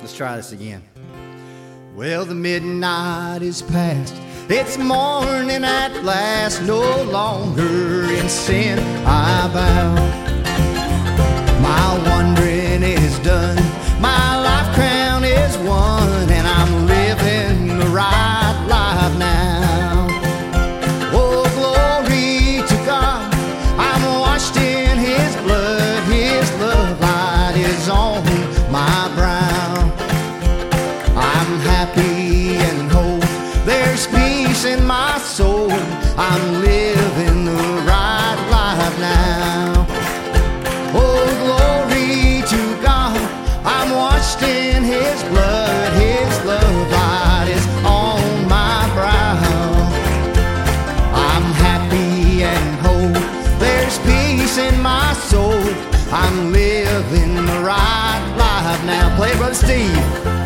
Let's try this again. Well, the midnight is past. It's morning at last. No longer in sin I bow. I'm happy and whole. There's peace in my soul. I'm living the right life now. Oh, glory to God. I'm washed in His blood. His love light is on my brow. I'm happy and whole. There's peace in my soul. I'm living the right life now. Play, Brother Steve.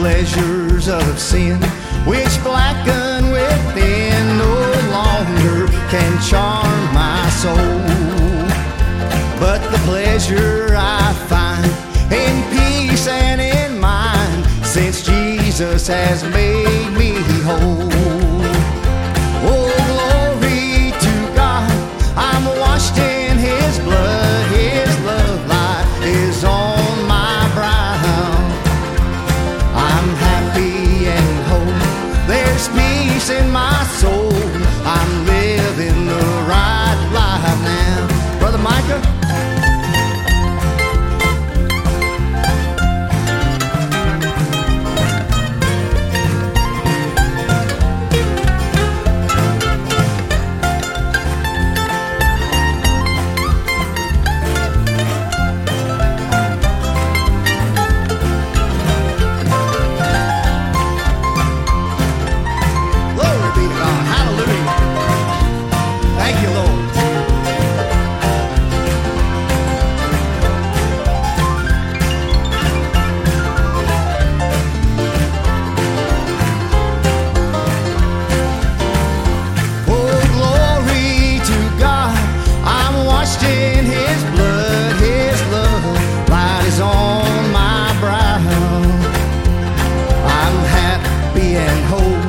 Pleasures of sin which blacken within no longer can charm my soul. But the pleasure i find in peace and in mind since jesus has made washed in His blood. His love light is on my brow. I'm happy and whole.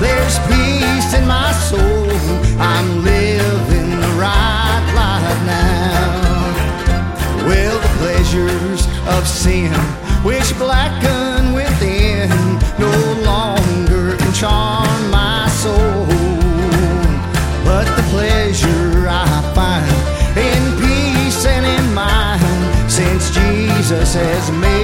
There's peace in my soul. I'm living the right life now. Well, the pleasures of sin which blacken says me